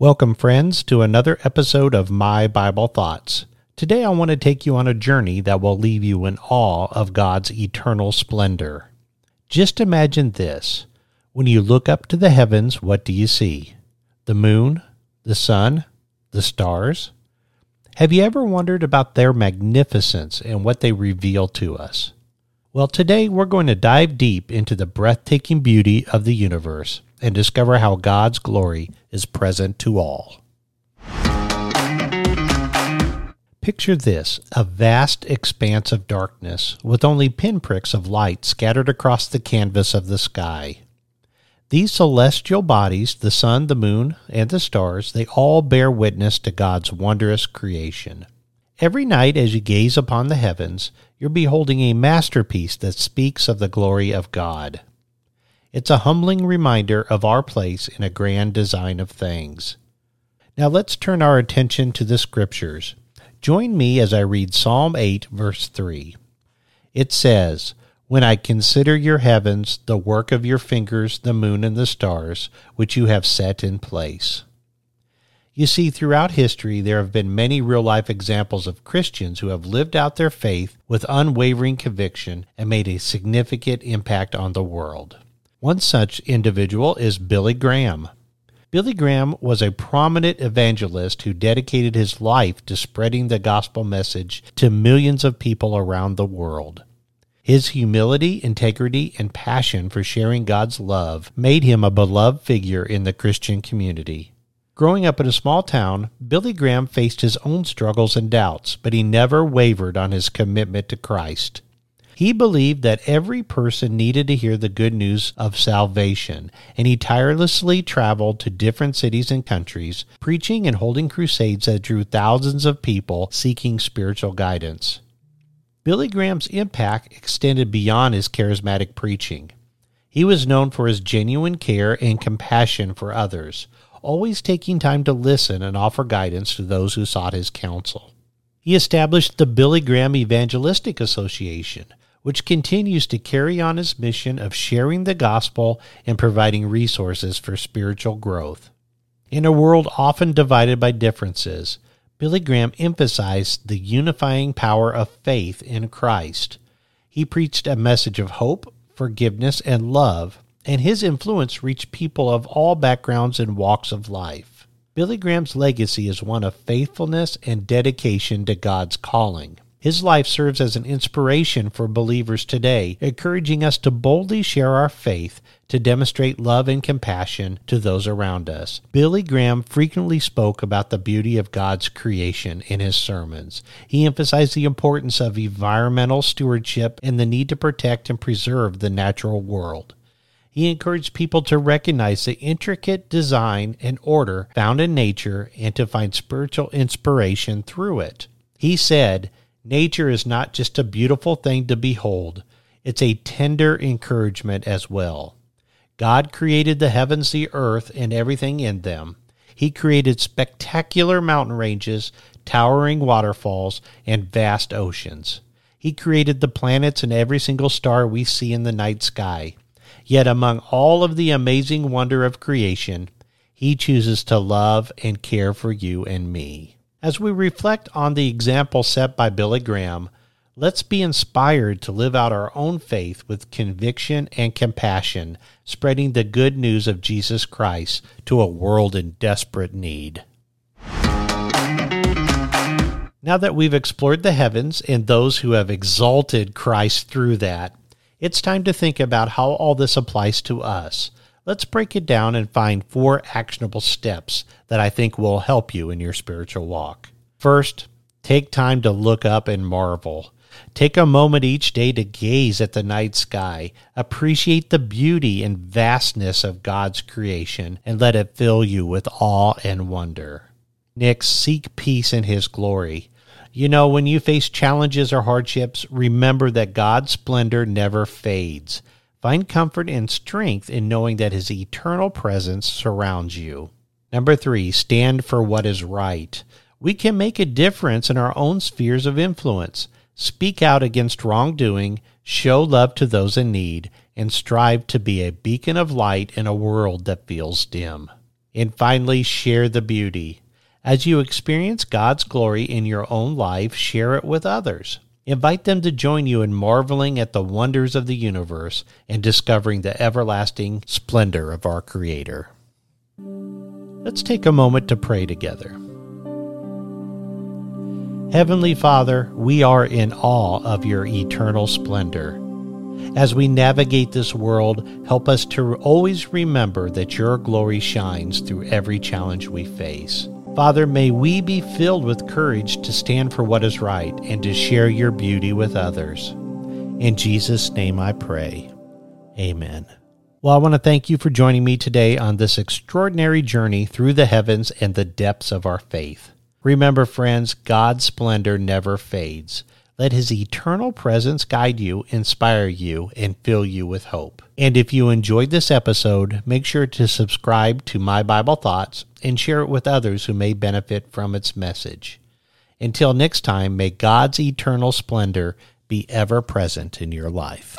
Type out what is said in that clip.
Welcome, friends, to another episode of My Bible Thoughts. Today, I want to take you on a journey that will leave you in awe of God's eternal splendor. Just imagine this when you look up to the heavens, what do you see? The moon, the sun, the stars? Have you ever wondered about their magnificence and what they reveal to us? Well, today we're going to dive deep into the breathtaking beauty of the universe and discover how God's glory is present to all. Picture this a vast expanse of darkness with only pinpricks of light scattered across the canvas of the sky. These celestial bodies, the sun, the moon, and the stars, they all bear witness to God's wondrous creation. Every night, as you gaze upon the heavens, you're beholding a masterpiece that speaks of the glory of God. It's a humbling reminder of our place in a grand design of things. Now let's turn our attention to the Scriptures. Join me as I read Psalm 8, verse 3. It says, When I consider your heavens, the work of your fingers, the moon and the stars, which you have set in place. You see, throughout history, there have been many real life examples of Christians who have lived out their faith with unwavering conviction and made a significant impact on the world. One such individual is Billy Graham. Billy Graham was a prominent evangelist who dedicated his life to spreading the gospel message to millions of people around the world. His humility, integrity, and passion for sharing God's love made him a beloved figure in the Christian community. Growing up in a small town, Billy Graham faced his own struggles and doubts, but he never wavered on his commitment to Christ. He believed that every person needed to hear the good news of salvation, and he tirelessly traveled to different cities and countries, preaching and holding crusades that drew thousands of people seeking spiritual guidance. Billy Graham's impact extended beyond his charismatic preaching. He was known for his genuine care and compassion for others, always taking time to listen and offer guidance to those who sought his counsel. He established the Billy Graham Evangelistic Association, which continues to carry on his mission of sharing the gospel and providing resources for spiritual growth. In a world often divided by differences, Billy Graham emphasized the unifying power of faith in Christ. He preached a message of hope, forgiveness, and love, and his influence reached people of all backgrounds and walks of life. Billy Graham's legacy is one of faithfulness and dedication to God's calling. His life serves as an inspiration for believers today, encouraging us to boldly share our faith to demonstrate love and compassion to those around us. Billy Graham frequently spoke about the beauty of God's creation in his sermons. He emphasized the importance of environmental stewardship and the need to protect and preserve the natural world. He encouraged people to recognize the intricate design and order found in nature and to find spiritual inspiration through it. He said, Nature is not just a beautiful thing to behold, it's a tender encouragement as well. God created the heavens, the earth, and everything in them. He created spectacular mountain ranges, towering waterfalls, and vast oceans. He created the planets and every single star we see in the night sky. Yet, among all of the amazing wonder of creation, He chooses to love and care for you and me. As we reflect on the example set by Billy Graham, let's be inspired to live out our own faith with conviction and compassion, spreading the good news of Jesus Christ to a world in desperate need. Now that we've explored the heavens and those who have exalted Christ through that, it's time to think about how all this applies to us. Let's break it down and find four actionable steps that I think will help you in your spiritual walk. First, take time to look up and marvel. Take a moment each day to gaze at the night sky, appreciate the beauty and vastness of God's creation, and let it fill you with awe and wonder. Next, seek peace in His glory. You know, when you face challenges or hardships, remember that God's splendor never fades. Find comfort and strength in knowing that His eternal presence surrounds you. Number three, stand for what is right. We can make a difference in our own spheres of influence. Speak out against wrongdoing, show love to those in need, and strive to be a beacon of light in a world that feels dim. And finally, share the beauty. As you experience God's glory in your own life, share it with others. Invite them to join you in marveling at the wonders of the universe and discovering the everlasting splendor of our Creator. Let's take a moment to pray together. Heavenly Father, we are in awe of your eternal splendor. As we navigate this world, help us to always remember that your glory shines through every challenge we face. Father, may we be filled with courage to stand for what is right and to share your beauty with others. In Jesus' name I pray. Amen. Well, I want to thank you for joining me today on this extraordinary journey through the heavens and the depths of our faith. Remember, friends, God's splendor never fades. Let his eternal presence guide you, inspire you, and fill you with hope. And if you enjoyed this episode, make sure to subscribe to My Bible Thoughts and share it with others who may benefit from its message. Until next time, may God's eternal splendor be ever present in your life.